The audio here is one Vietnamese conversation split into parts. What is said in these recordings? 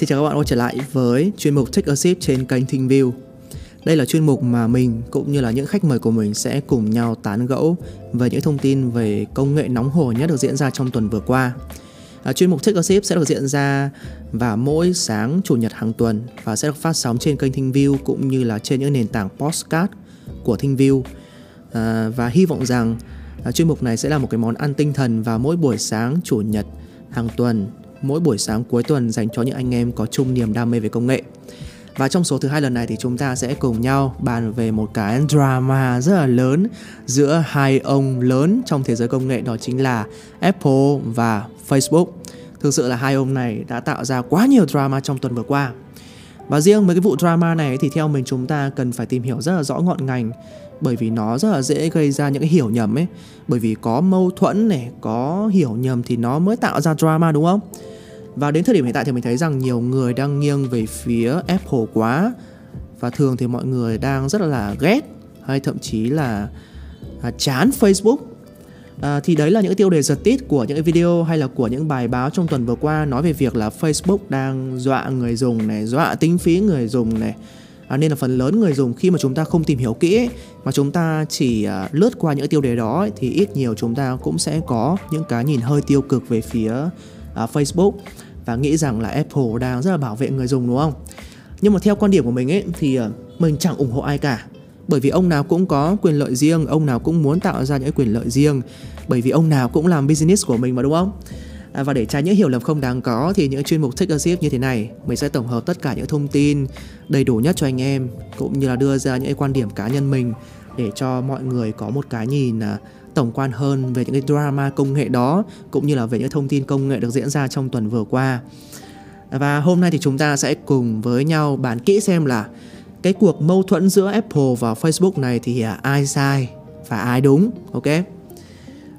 Xin chào các bạn quay trở lại với chuyên mục Take a Sip trên kênh ThinkView. Đây là chuyên mục mà mình cũng như là những khách mời của mình sẽ cùng nhau tán gẫu về những thông tin về công nghệ nóng hổi nhất được diễn ra trong tuần vừa qua. À, chuyên mục Take a Sip sẽ được diễn ra vào mỗi sáng chủ nhật hàng tuần và sẽ được phát sóng trên kênh ThinkView cũng như là trên những nền tảng podcast của ThinkView. À, và hy vọng rằng à, chuyên mục này sẽ là một cái món ăn tinh thần vào mỗi buổi sáng chủ nhật hàng tuần mỗi buổi sáng cuối tuần dành cho những anh em có chung niềm đam mê về công nghệ. Và trong số thứ hai lần này thì chúng ta sẽ cùng nhau bàn về một cái drama rất là lớn giữa hai ông lớn trong thế giới công nghệ, đó chính là Apple và Facebook. Thực sự là hai ông này đã tạo ra quá nhiều drama trong tuần vừa qua. Và riêng mấy cái vụ drama này thì theo mình chúng ta cần phải tìm hiểu rất là rõ ngọn ngành bởi vì nó rất là dễ gây ra những cái hiểu nhầm ấy. Bởi vì có mâu thuẫn này có hiểu nhầm thì nó mới tạo ra drama đúng không? Và đến thời điểm hiện tại thì mình thấy rằng nhiều người đang nghiêng về phía Apple quá. Và thường thì mọi người đang rất là ghét hay thậm chí là à, chán Facebook. À, thì đấy là những tiêu đề giật tít của những cái video hay là của những bài báo trong tuần vừa qua nói về việc là Facebook đang dọa người dùng này dọa tính phí người dùng này à, nên là phần lớn người dùng khi mà chúng ta không tìm hiểu kỹ ấy, mà chúng ta chỉ à, lướt qua những tiêu đề đó ấy, thì ít nhiều chúng ta cũng sẽ có những cái nhìn hơi tiêu cực về phía à, Facebook và nghĩ rằng là Apple đang rất là bảo vệ người dùng đúng không? Nhưng mà theo quan điểm của mình ấy thì à, mình chẳng ủng hộ ai cả bởi vì ông nào cũng có quyền lợi riêng, ông nào cũng muốn tạo ra những quyền lợi riêng bởi vì ông nào cũng làm business của mình mà đúng không? À, và để tránh những hiểu lầm không đáng có thì những chuyên mục Take a Sip như thế này mình sẽ tổng hợp tất cả những thông tin đầy đủ nhất cho anh em cũng như là đưa ra những quan điểm cá nhân mình để cho mọi người có một cái nhìn à, tổng quan hơn về những cái drama công nghệ đó cũng như là về những thông tin công nghệ được diễn ra trong tuần vừa qua. Và hôm nay thì chúng ta sẽ cùng với nhau bàn kỹ xem là cái cuộc mâu thuẫn giữa Apple và Facebook này thì à, ai sai và ai đúng, ok?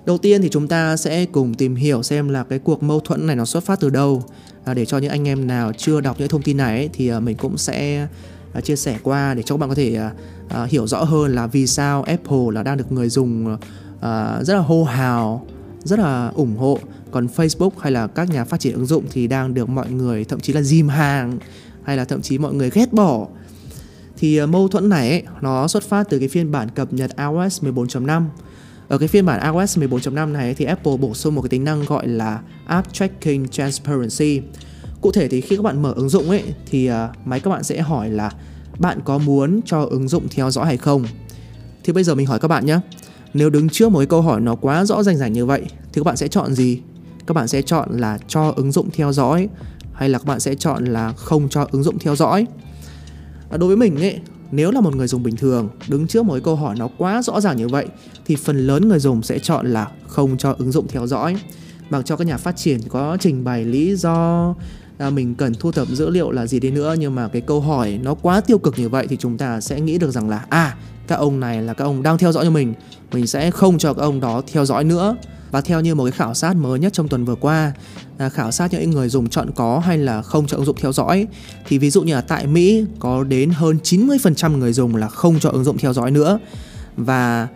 Đầu tiên thì chúng ta sẽ cùng tìm hiểu xem là cái cuộc mâu thuẫn này nó xuất phát từ đâu. À, để cho những anh em nào chưa đọc những thông tin này ấy, thì à, mình cũng sẽ à, chia sẻ qua để cho các bạn có thể à, à, hiểu rõ hơn là vì sao Apple là đang được người dùng uh, rất là hô hào rất là ủng hộ. Còn Facebook hay là các nhà phát triển ứng dụng thì đang được mọi người thậm chí là dìm hàng hay là thậm chí mọi người ghét bỏ. Thì mâu thuẫn này ấy, nó xuất phát từ cái phiên bản cập nhật iOS 14.5 ở cái phiên bản iOS 14.5 này thì Apple bổ sung một cái tính năng gọi là App Tracking Transparency. Cụ thể thì khi các bạn mở ứng dụng ấy thì uh, máy các bạn sẽ hỏi là bạn có muốn cho ứng dụng theo dõi hay không. Thì bây giờ mình hỏi các bạn nhé, nếu đứng trước một cái câu hỏi nó quá rõ ràng rành như vậy thì các bạn sẽ chọn gì? Các bạn sẽ chọn là cho ứng dụng theo dõi hay là các bạn sẽ chọn là không cho ứng dụng theo dõi? Và đối với mình ấy, nếu là một người dùng bình thường, đứng trước một câu hỏi nó quá rõ ràng như vậy, thì phần lớn người dùng sẽ chọn là không cho ứng dụng theo dõi. Mặc cho các nhà phát triển có trình bày lý do à, mình cần thu thập dữ liệu là gì đi nữa nhưng mà cái câu hỏi nó quá tiêu cực như vậy thì chúng ta sẽ nghĩ được rằng là à các ông này là các ông đang theo dõi cho mình. Mình sẽ không cho các ông đó theo dõi nữa. Và theo như một cái khảo sát mới nhất trong tuần vừa qua là khảo sát những người dùng chọn có hay là không cho ứng dụng theo dõi thì ví dụ như là tại Mỹ có đến hơn 90% người dùng là không cho ứng dụng theo dõi nữa. Và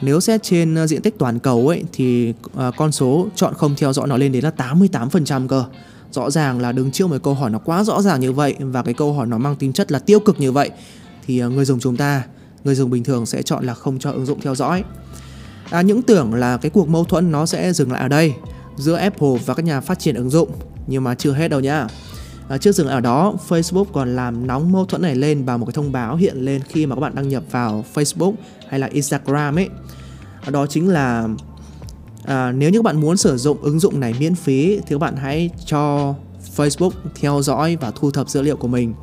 nếu xét trên à, diện tích toàn cầu ấy thì à, con số chọn không theo dõi nó lên đến là 88% cơ. Rõ ràng là đứng trước một câu hỏi nó quá rõ ràng như vậy và cái câu hỏi nó mang tính chất là tiêu cực như vậy thì ờ, người dùng chúng ta người dùng bình thường sẽ chọn là không cho ứng dụng theo dõi. À, những tưởng là cái cuộc mâu thuẫn nó sẽ dừng lại ở đây giữa Apple và các nhà phát triển ứng dụng nhưng mà chưa hết đâu nhá. À, chưa dừng ở đó, Facebook còn làm nóng mâu thuẫn này lên bằng một cái thông báo hiện lên khi mà các bạn đăng nhập vào Facebook hay là Instagram ấy. Đó chính là à, nếu như các bạn muốn sử dụng ứng dụng này miễn phí thì các bạn hãy cho Facebook theo dõi và thu thập dữ liệu của mình.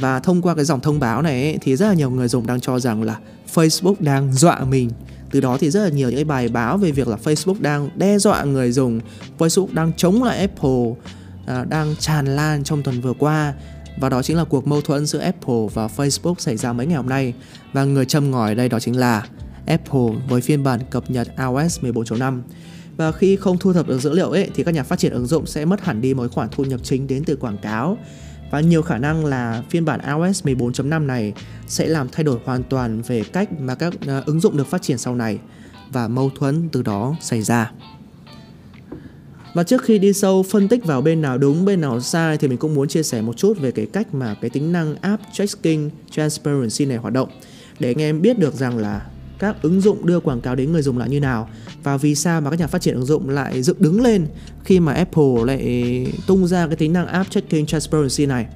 Và thông qua cái dòng thông báo này ấy, thì rất là nhiều người dùng đang cho rằng là Facebook đang dọa mình. Từ đó thì rất là nhiều những cái bài báo về việc là Facebook đang đe dọa người dùng Facebook đang chống lại Apple à, đang tràn lan trong tuần vừa qua. Và đó chính là cuộc mâu thuẫn giữa Apple và Facebook xảy ra mấy ngày hôm nay. Và người châm ngòi đây đó chính là Apple với phiên bản cập nhật iOS 14.5 và khi không thu thập được dữ liệu ấy thì các nhà phát triển ứng dụng sẽ mất hẳn đi mối khoản thu nhập chính đến từ quảng cáo. Và nhiều khả năng là phiên bản iOS 14.5 này sẽ làm thay đổi hoàn toàn về cách mà các ờ, ứng dụng được phát triển sau này và mâu thuẫn từ đó xảy ra. Và trước khi đi sâu phân tích vào bên nào đúng, bên nào sai thì mình cũng muốn chia sẻ một chút về cái cách mà cái tính năng App Tracking Transparency này hoạt động. Để anh em biết được rằng là các ứng dụng đưa quảng cáo đến người dùng là như nào và vì sao mà các nhà phát triển ứng dụng lại dựng đứng lên khi mà Apple lại tung ra cái tính năng App Tracking Transparency này.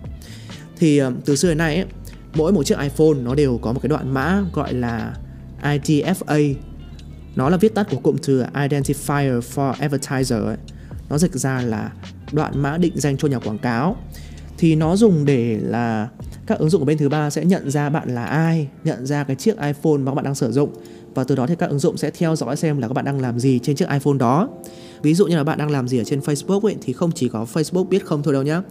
Thì ờ, từ xưa đến nay ấy, mỗi một chiếc iPhone nó đều có một cái đoạn mã gọi là IDFA. Nó là viết tắt của cụm từ Identifier for Advertiser ấy. Nó dịch ra là đoạn mã định danh cho nhà quảng cáo. Thì nó dùng để là các ứng dụng của bên thứ ba sẽ nhận ra bạn là ai, nhận ra cái chiếc iPhone mà các bạn đang sử dụng. Và từ đó thì các ứng dụng sẽ theo dõi xem là các bạn đang làm gì trên chiếc iPhone đó. Ví dụ như là bạn đang làm gì ở trên Facebook ấy thì không chỉ có Facebook biết không thôi đâu nhá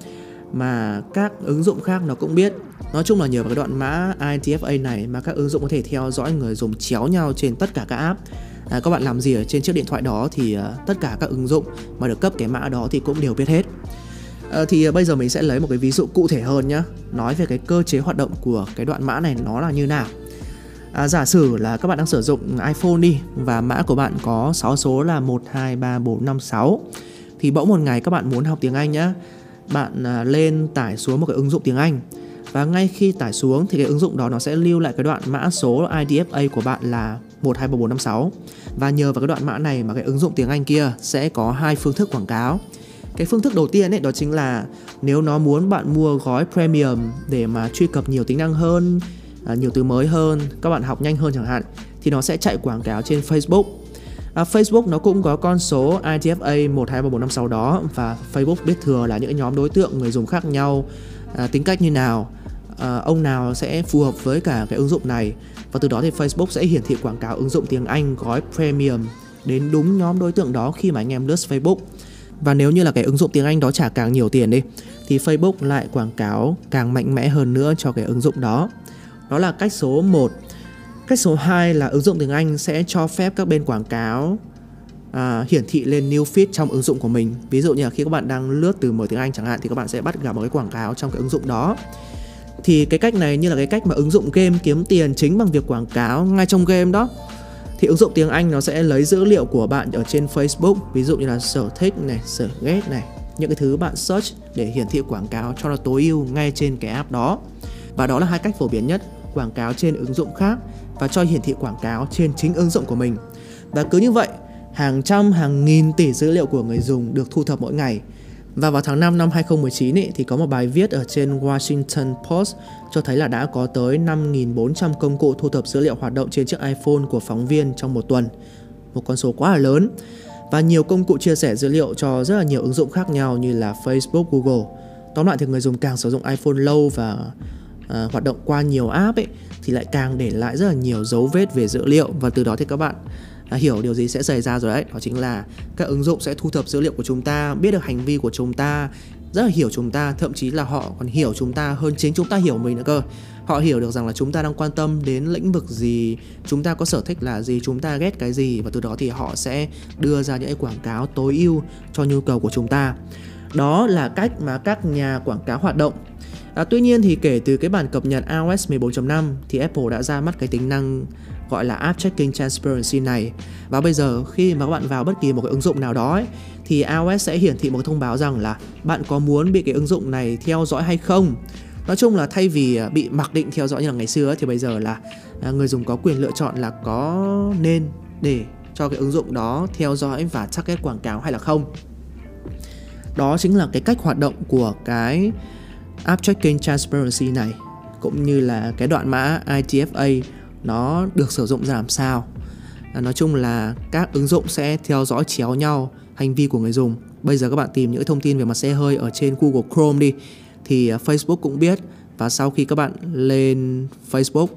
mà các ứng dụng khác nó cũng biết. Nói chung là nhờ vào cái đoạn mã IDFA này mà các ứng dụng có thể theo dõi người dùng chéo nhau trên tất cả các app. À, Các bạn làm gì ở trên chiếc điện thoại đó thì uh, tất cả các ứng dụng mà được cấp cái mã đó thì cũng đều biết hết à, Thì ờ, bây giờ mình sẽ lấy một cái ví dụ cụ thể hơn nhé Nói về cái cơ chế hoạt động của cái đoạn mã này nó là như nào. À, giả sử là các bạn đang sử dụng iPhone đi và mã của bạn có 6 số là 1, 2, 3, 4, 5, 6 thì bỗng một ngày các bạn muốn học tiếng Anh nhá bạn à, lên tải xuống một cái ứng dụng tiếng Anh. Và ngay khi tải xuống thì cái ứng dụng đó nó sẽ lưu lại cái đoạn mã số IDFA của bạn là 123456 và nhờ vào cái đoạn mã này mà cái ứng dụng tiếng Anh kia sẽ có hai phương thức quảng cáo. Cái phương thức đầu tiên ấy đó chính là nếu nó muốn bạn mua gói premium để mà truy cập nhiều tính năng hơn, à, nhiều từ mới hơn, các bạn học nhanh hơn chẳng hạn thì nó sẽ chạy quảng cáo trên Facebook À, Facebook nó cũng có con số IDFA 123456 đó và Facebook biết thừa là những nhóm đối tượng người dùng khác nhau, à, tính cách như nào, à, ông nào sẽ phù hợp với cả cái ứng dụng này và từ đó thì Facebook sẽ hiển thị quảng cáo ứng dụng tiếng Anh gói premium đến đúng nhóm đối tượng đó khi mà anh em lướt Facebook. Và nếu như là cái ứng dụng tiếng Anh đó trả càng nhiều tiền đi thì Facebook lại quảng cáo càng mạnh mẽ hơn nữa cho cái ứng dụng đó. Đó là cách số 1 Cách số 2 là ứng dụng tiếng Anh sẽ cho phép các bên quảng cáo à, hiển thị lên new feed trong ứng dụng của mình. Ví dụ như là khi các bạn đang lướt từ mở tiếng Anh chẳng hạn thì các bạn sẽ bắt gặp một cái quảng cáo trong cái ứng dụng đó. Thì cái cách này như là cái cách mà ứng dụng game kiếm tiền chính bằng việc quảng cáo ngay trong game đó. Thì ứng dụng tiếng Anh nó sẽ lấy dữ liệu của bạn ở trên Facebook, ví dụ như là sở thích này, sở ghét này, những cái thứ bạn search để hiển thị quảng cáo cho nó tối ưu ngay trên cái app đó. Và đó là hai cách phổ biến nhất, quảng cáo trên ứng dụng khác và cho hiển thị quảng cáo trên chính ứng dụng của mình. Và cứ như vậy, hàng trăm hàng nghìn tỷ dữ liệu của người dùng được thu thập mỗi ngày. Và vào tháng 5 năm 2019 ý, thì có một bài viết ở trên Washington Post cho thấy là đã có tới 5.400 công cụ thu thập dữ liệu hoạt động trên chiếc iPhone của phóng viên trong một tuần. Một con số quá là lớn. Và nhiều công cụ chia sẻ dữ liệu cho rất là nhiều ứng dụng khác nhau như là Facebook, Google. Tóm lại thì người dùng càng sử dụng iPhone lâu và uh, hoạt động qua nhiều app ấy thì lại càng để lại rất là nhiều dấu vết về dữ liệu và từ đó thì các bạn À, hiểu điều gì sẽ xảy ra rồi đấy. Đó chính là các ứng dụng sẽ thu thập dữ liệu của chúng ta biết được hành vi của chúng ta rất là hiểu chúng ta thậm chí là họ còn hiểu chúng ta hơn chính chúng ta hiểu mình nữa cơ. Họ hiểu được rằng là chúng ta đang quan tâm đến lĩnh vực gì chúng ta có sở thích là gì chúng ta ghét cái gì và từ đó thì họ sẽ đưa ra những cái quảng cáo tối ưu cho nhu cầu của chúng ta. Đó là cách mà các nhà quảng cáo hoạt động. À, tuy nhiên thì kể từ cái bản cập nhật iOS 14.5 thì Apple đã ra mắt cái tính năng gọi là App Tracking Transparency này. Và bây giờ khi mà các bạn vào bất kỳ một cái ứng dụng nào đó ấy, thì iOS sẽ hiển thị một thông báo rằng là bạn có muốn bị cái ứng dụng này theo dõi hay không. Nói chung là thay vì à, bị mặc định theo dõi như là ngày xưa thì bây giờ là à, người dùng có quyền lựa chọn là có nên để cho cái ứng dụng đó theo dõi và target quảng cáo hay là không. Đó chính là cái cách hoạt động của cái App Tracking Transparency này cũng như là cái đoạn mã ITFA nó được sử dụng ra làm sao. À, nói chung là các ứng dụng sẽ theo dõi chéo nhau hành vi của người dùng. Bây giờ các bạn tìm những thông tin về mặt xe hơi ở trên Google Chrome đi. Thì à, Facebook cũng biết. Và sau khi các bạn lên Facebook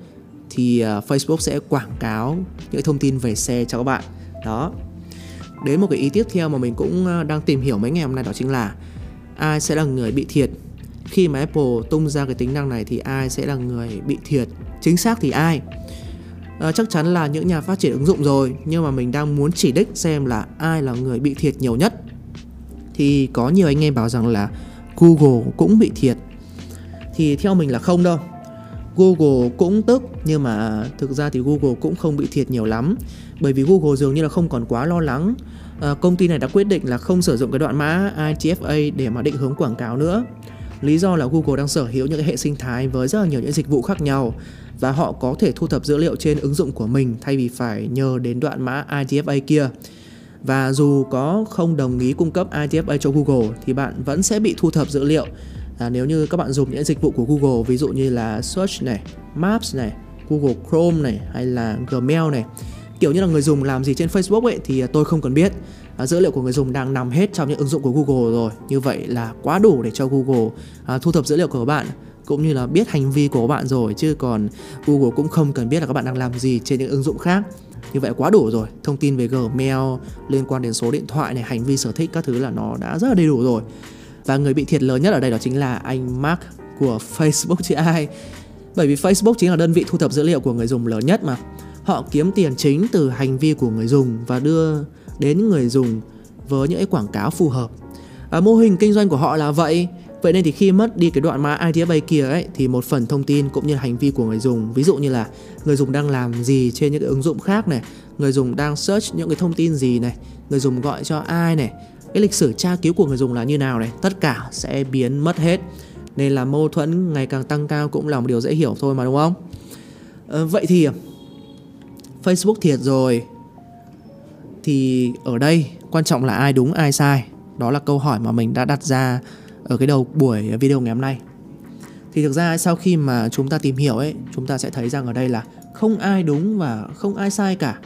thì à, Facebook sẽ quảng cáo những thông tin về xe cho các bạn. Đó. Đến một cái ý tiếp theo mà mình cũng à, đang tìm hiểu mấy ngày hôm nay đó chính là ai sẽ là người bị thiệt. Khi mà Apple tung ra cái tính năng này thì ai sẽ là người bị thiệt? Chính xác thì ai? À, chắc chắn là những nhà phát triển ứng dụng rồi nhưng mà mình đang muốn chỉ đích xem là ai là người bị thiệt nhiều nhất. Thì có nhiều anh em bảo rằng là Google cũng bị thiệt. Thì theo mình là không đâu. Google cũng tức nhưng mà thực ra thì Google cũng không bị thiệt nhiều lắm. Bởi vì Google dường như là không còn quá lo lắng. À, công ty này đã quyết định là không sử dụng cái đoạn mã ITFA để mà định hướng quảng cáo nữa. Lý do là Google đang sở hữu những cái hệ sinh thái với rất là nhiều những dịch vụ khác nhau và họ có thể thu thập dữ liệu trên ứng dụng của mình thay vì phải nhờ đến đoạn mã IDFA kia. Và dù có không đồng ý cung cấp IDFA cho Google thì bạn vẫn sẽ bị thu thập dữ liệu. À, nếu như các bạn dùng những dịch vụ của Google ví dụ như là Search này, Maps này, Google Chrome này hay là Gmail này kiểu như là người dùng làm gì trên Facebook ấy thì tôi không cần biết. À, dữ liệu của người dùng đang nằm hết trong những ứng dụng của Google rồi. Như vậy là quá đủ để cho Google à, thu thập dữ liệu của các bạn cũng như là biết hành vi của các bạn rồi chứ còn Google cũng không cần biết là các bạn đang làm gì trên những ứng dụng khác. Như vậy quá đủ rồi. Thông tin về Gmail liên quan đến số điện thoại này hành vi sở thích các thứ là nó đã rất là đầy đủ rồi. Và người bị thiệt lớn nhất ở đây đó chính là anh Mark của Facebook chứ ai. Bởi vì Facebook chính là đơn vị thu thập dữ liệu của người dùng lớn nhất mà. Họ kiếm tiền chính từ hành vi của người dùng và đưa đến người dùng với những cái quảng cáo phù hợp. À, mô hình kinh doanh của họ là vậy vậy nên thì khi mất đi cái đoạn mã IDFA kia ấy thì một phần thông tin cũng như hành vi của người dùng ví dụ như là người dùng đang làm gì trên những cái ứng dụng khác này người dùng đang search những cái thông tin gì này người dùng gọi cho ai này cái lịch sử tra cứu của người dùng là như nào này tất cả sẽ biến mất hết. Nên là mâu thuẫn ngày càng tăng cao cũng là một điều dễ hiểu thôi mà đúng không? À, vậy thì Facebook thiệt rồi. Thì ở đây quan trọng là ai đúng ai sai. Đó là câu hỏi mà mình đã đặt ra ở cái đầu buổi video ngày hôm nay. Thì thực ra sau khi mà chúng ta tìm hiểu ấy, chúng ta sẽ thấy rằng ở đây là không ai đúng và không ai sai cả.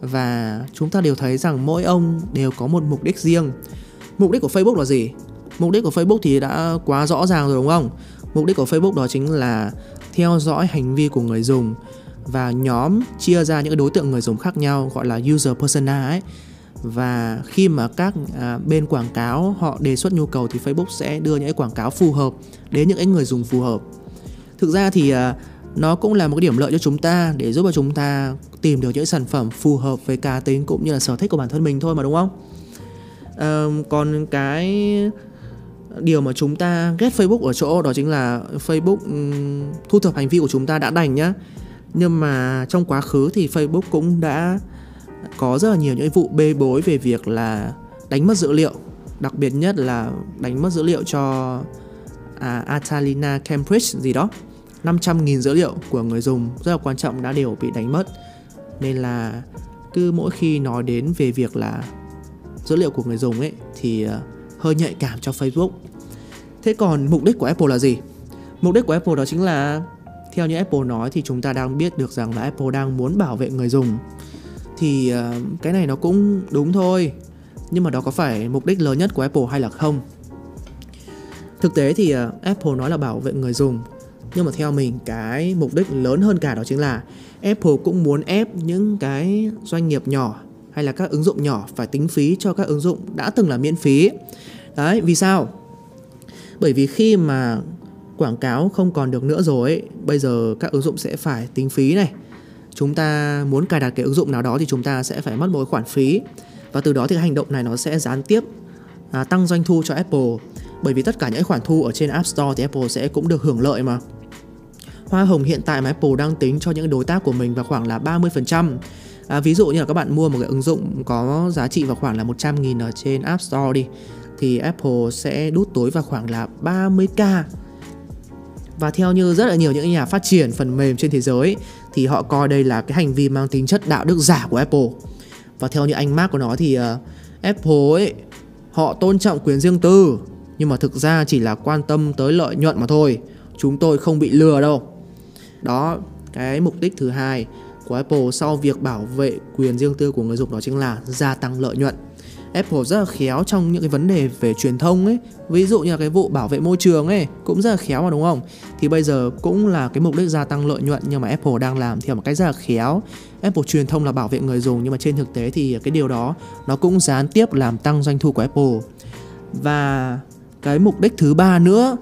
Và chúng ta đều thấy rằng mỗi ông đều có một mục đích riêng. Mục đích của facebook là gì? Mục đích của facebook thì đã quá rõ ràng rồi đúng không? Mục đích của facebook đó chính là theo dõi hành vi của người dùng và nhóm chia ra những đối tượng người dùng khác nhau, gọi là user persona ấy và khi mà các à, bên quảng cáo họ đề xuất nhu cầu thì Facebook sẽ đưa những cái quảng cáo phù hợp đến những cái người dùng phù hợp. Thực ra thì à, nó cũng là một cái điểm lợi cho chúng ta để giúp cho chúng ta tìm được những sản phẩm phù hợp với cá tính cũng như là sở thích của bản thân mình thôi mà đúng không? À, còn cái điều mà chúng ta ghét Facebook ở chỗ đó chính là Facebook um, thu thập hành vi của chúng ta đã đành nhá nhưng mà trong quá khứ thì Facebook cũng đã có rất là nhiều những vụ bê bối về việc là đánh mất dữ liệu đặc biệt nhất là đánh mất dữ liệu cho à, Atalina Cambridge gì đó. 500.000 dữ liệu của người dùng rất là quan trọng đã đều bị đánh mất. Nên là cứ mỗi khi nói đến về việc là dữ liệu của người dùng ấy thì ờ, hơi nhạy cảm cho Facebook. Thế còn mục đích của Apple là gì? Mục đích của Apple đó chính là theo như Apple nói thì chúng ta đang biết được rằng là Apple đang muốn bảo vệ người dùng thì uh, cái này nó cũng đúng thôi. Nhưng mà đó có phải mục đích lớn nhất của Apple hay là không? Thực tế thì uh, Apple nói là bảo vệ người dùng. Nhưng mà theo mình cái mục đích lớn hơn cả đó chính là Apple cũng muốn ép những cái doanh nghiệp nhỏ hay là các ứng dụng nhỏ phải tính phí cho các ứng dụng đã từng là miễn phí. Đấy vì sao? Bởi vì khi mà quảng cáo không còn được nữa rồi bây giờ các ứng dụng sẽ phải tính phí này chúng ta muốn cài đặt cái ứng dụng nào đó thì chúng ta sẽ phải mất một khoản phí. Và từ đó thì cái hành động này nó sẽ gián tiếp à, tăng doanh thu cho Apple. Bởi vì tất cả những khoản thu ở trên App Store thì Apple sẽ cũng được hưởng lợi mà. Hoa hồng hiện tại mà Apple đang tính cho những đối tác của mình vào khoảng là 30% à, ví dụ như là các bạn mua một cái ứng dụng có giá trị vào khoảng là 100.000 ở trên App Store đi thì Apple sẽ đút tối vào khoảng là 30k và theo như rất là nhiều những nhà phát triển phần mềm trên thế giới thì họ coi đây là cái hành vi mang tính chất đạo đức giả của Apple. Và theo như anh Mark của nó thì uh, Apple ấy họ tôn trọng quyền riêng tư nhưng mà thực ra chỉ là quan tâm tới lợi nhuận mà thôi. Chúng tôi không bị lừa đâu. Đó, cái mục đích thứ hai của Apple sau việc bảo vệ quyền riêng tư của người dùng đó chính là gia tăng lợi nhuận. Apple rất là khéo trong những cái vấn đề về truyền thông ấy. Ví dụ như là cái vụ bảo vệ môi trường ấy cũng rất là khéo mà đúng không? Thì bây giờ cũng là cái mục đích gia tăng lợi nhuận nhưng mà Apple đang làm theo một cách rất là khéo. Apple truyền thông là bảo vệ người dùng nhưng mà trên thực tế thì cái điều đó nó cũng gián tiếp làm tăng doanh thu của Apple. Và cái mục đích thứ ba nữa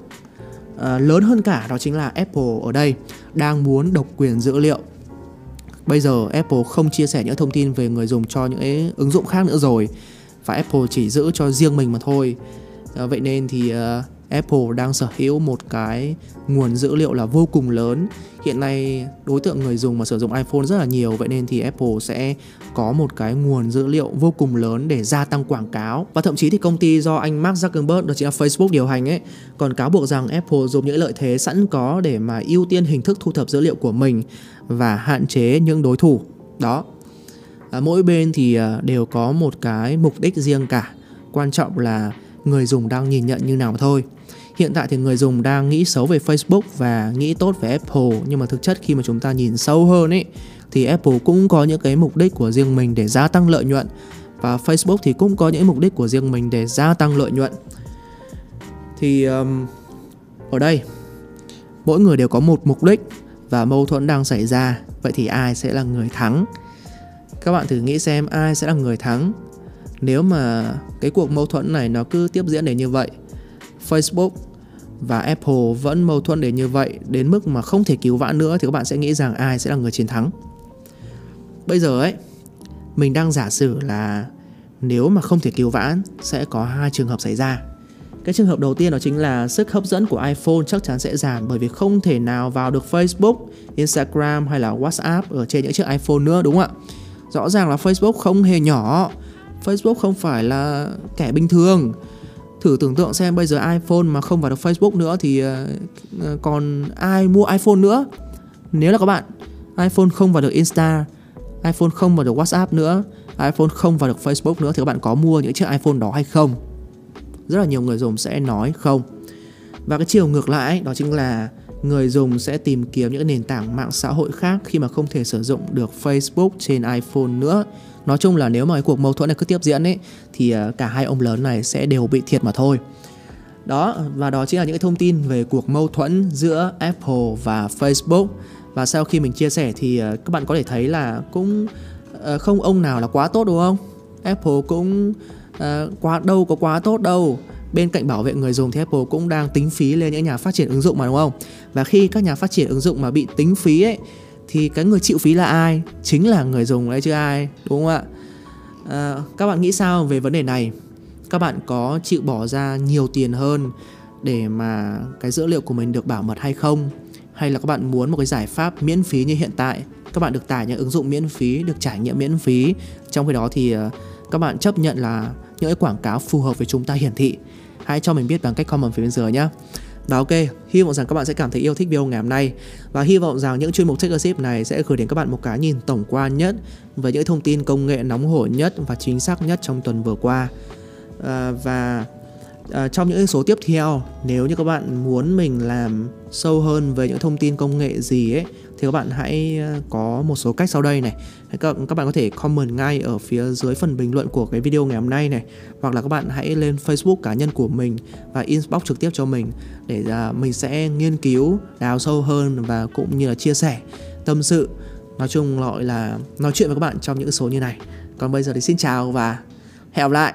uh, lớn hơn cả đó chính là Apple ở đây đang muốn độc quyền dữ liệu. Bây giờ Apple không chia sẻ những thông tin về người dùng cho những ứng dụng khác nữa rồi và Apple chỉ giữ cho riêng mình mà thôi à, vậy nên thì uh, Apple đang sở hữu một cái nguồn dữ liệu là vô cùng lớn. Hiện nay đối tượng người dùng mà sử dụng iPhone rất là nhiều vậy nên thì Apple sẽ có một cái nguồn dữ liệu vô cùng lớn để gia tăng quảng cáo. Và thậm chí thì công ty do anh Mark Zuckerberg đó chính là Facebook điều hành ấy còn cáo buộc rằng Apple dùng những lợi thế sẵn có để mà ưu tiên hình thức thu thập dữ liệu của mình và hạn chế những đối thủ. Đó. À, mỗi bên thì à, đều có một cái mục đích riêng cả. Quan trọng là người dùng đang nhìn nhận như nào thôi. Hiện tại thì người dùng đang nghĩ xấu về Facebook và nghĩ tốt về Apple nhưng mà thực chất khi mà chúng ta nhìn sâu hơn ấy thì Apple cũng có những cái mục đích của riêng mình để gia tăng lợi nhuận và Facebook thì cũng có những mục đích của riêng mình để gia tăng lợi nhuận. Thì um, ở đây mỗi người đều có một mục đích và mâu thuẫn đang xảy ra, vậy thì ai sẽ là người thắng? Các bạn thử nghĩ xem ai sẽ là người thắng. Nếu mà cái cuộc mâu thuẫn này nó cứ tiếp diễn đến như vậy Facebook và Apple vẫn mâu thuẫn đến như vậy đến mức mà không thể cứu vãn nữa thì các bạn sẽ nghĩ rằng ai sẽ là người chiến thắng. Bây giờ ấy mình đang giả sử là nếu mà không thể cứu vãn sẽ có hai trường hợp xảy ra. Cái trường hợp đầu tiên đó chính là sức hấp dẫn của iPhone chắc chắn sẽ giảm bởi vì không thể nào vào được Facebook, Instagram hay là WhatsApp ở trên những chiếc iPhone nữa đúng không ạ? Rõ ràng là Facebook không hề nhỏ. Facebook không phải là kẻ bình thường. Thử tưởng tượng xem, bây giờ iPhone mà không vào được Facebook nữa thì ờ, ờ, còn ai mua iPhone nữa? Nếu là các bạn, iPhone không vào được Insta, iPhone không vào được WhatsApp nữa, iPhone không vào được Facebook nữa thì các bạn có mua những chiếc iPhone đó hay không? Rất là nhiều người dùng sẽ nói không. Và cái chiều ngược lại đó chính là người dùng sẽ tìm kiếm những nền tảng mạng xã hội khác khi mà không thể sử dụng được Facebook trên iPhone nữa. Nói chung là nếu mà cái cuộc mâu thuẫn này cứ tiếp diễn ấy, thì à, cả hai ông lớn này sẽ đều bị thiệt mà thôi. Đó, và đó chính là những cái thông tin về cuộc mâu thuẫn giữa Apple và Facebook. Và sau khi mình chia sẻ thì à, các bạn có thể thấy là cũng à, không ông nào là quá tốt, đúng không? Apple cũng quá, đâu có quá tốt đâu bên cạnh bảo vệ người dùng thì Apple cũng đang tính phí lên những nhà phát triển ứng dụng mà đúng không? Và khi các nhà phát triển ứng dụng mà bị tính phí ấy thì cái người chịu phí là ai? Chính là người dùng đấy chứ ai đúng không ạ? À, các bạn nghĩ sao về vấn đề này? Các bạn có chịu bỏ ra nhiều tiền hơn để mà cái dữ liệu của mình được bảo mật hay không? Hay là các bạn muốn một cái giải pháp miễn phí như hiện tại? Các bạn được tải những ứng dụng miễn phí được trải nghiệm miễn phí. Trong khi đó thì ờ, các bạn chấp nhận là những cái quảng cáo phù hợp với chúng ta hiển thị hãy cho mình biết bằng cách comment phía bên dưới nhé và ok, hy vọng rằng các bạn sẽ cảm thấy yêu thích video ngày hôm nay. Và hy vọng rằng những chuyên mục Take này sẽ gửi đến các bạn một cái nhìn tổng quan nhất Về những thông tin công nghệ nóng hổi nhất và chính xác nhất trong tuần vừa qua. À, Và à, trong những số tiếp theo Nếu như các bạn muốn mình làm sâu hơn về những thông tin công nghệ gì ấy thì các bạn hãy ờ, có một số cách sau đây này. Các, các bạn có thể comment ngay ở phía dưới phần bình luận của cái video ngày hôm nay này. Hoặc là các bạn hãy lên Facebook cá nhân của mình và inbox trực tiếp cho mình để à, mình sẽ nghiên cứu đào sâu hơn và cũng như là chia sẻ tâm sự. Nói chung gọi là nói chuyện với các bạn trong những số như này. Còn bây giờ thì xin chào và hẹn gặp lại!